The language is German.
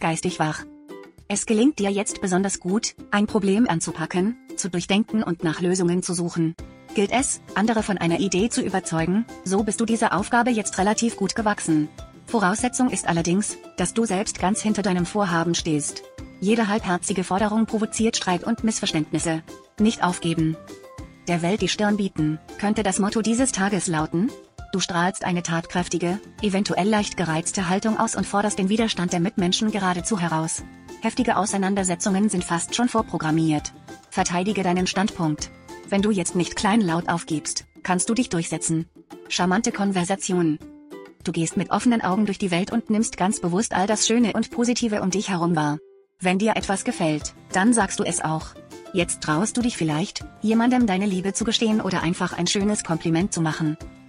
geistig wach. Es gelingt dir jetzt besonders gut, ein Problem anzupacken, zu durchdenken und nach Lösungen zu suchen. Gilt es, andere von einer Idee zu überzeugen, so bist du dieser Aufgabe jetzt relativ gut gewachsen. Voraussetzung ist allerdings, dass du selbst ganz hinter deinem Vorhaben stehst. Jede halbherzige Forderung provoziert Streit und Missverständnisse. Nicht aufgeben. Der Welt die Stirn bieten, könnte das Motto dieses Tages lauten, Du strahlst eine tatkräftige, eventuell leicht gereizte Haltung aus und forderst den Widerstand der Mitmenschen geradezu heraus. Heftige Auseinandersetzungen sind fast schon vorprogrammiert. Verteidige deinen Standpunkt. Wenn du jetzt nicht kleinlaut aufgibst, kannst du dich durchsetzen. Charmante Konversation. Du gehst mit offenen Augen durch die Welt und nimmst ganz bewusst all das Schöne und Positive um dich herum wahr. Wenn dir etwas gefällt, dann sagst du es auch. Jetzt traust du dich vielleicht, jemandem deine Liebe zu gestehen oder einfach ein schönes Kompliment zu machen.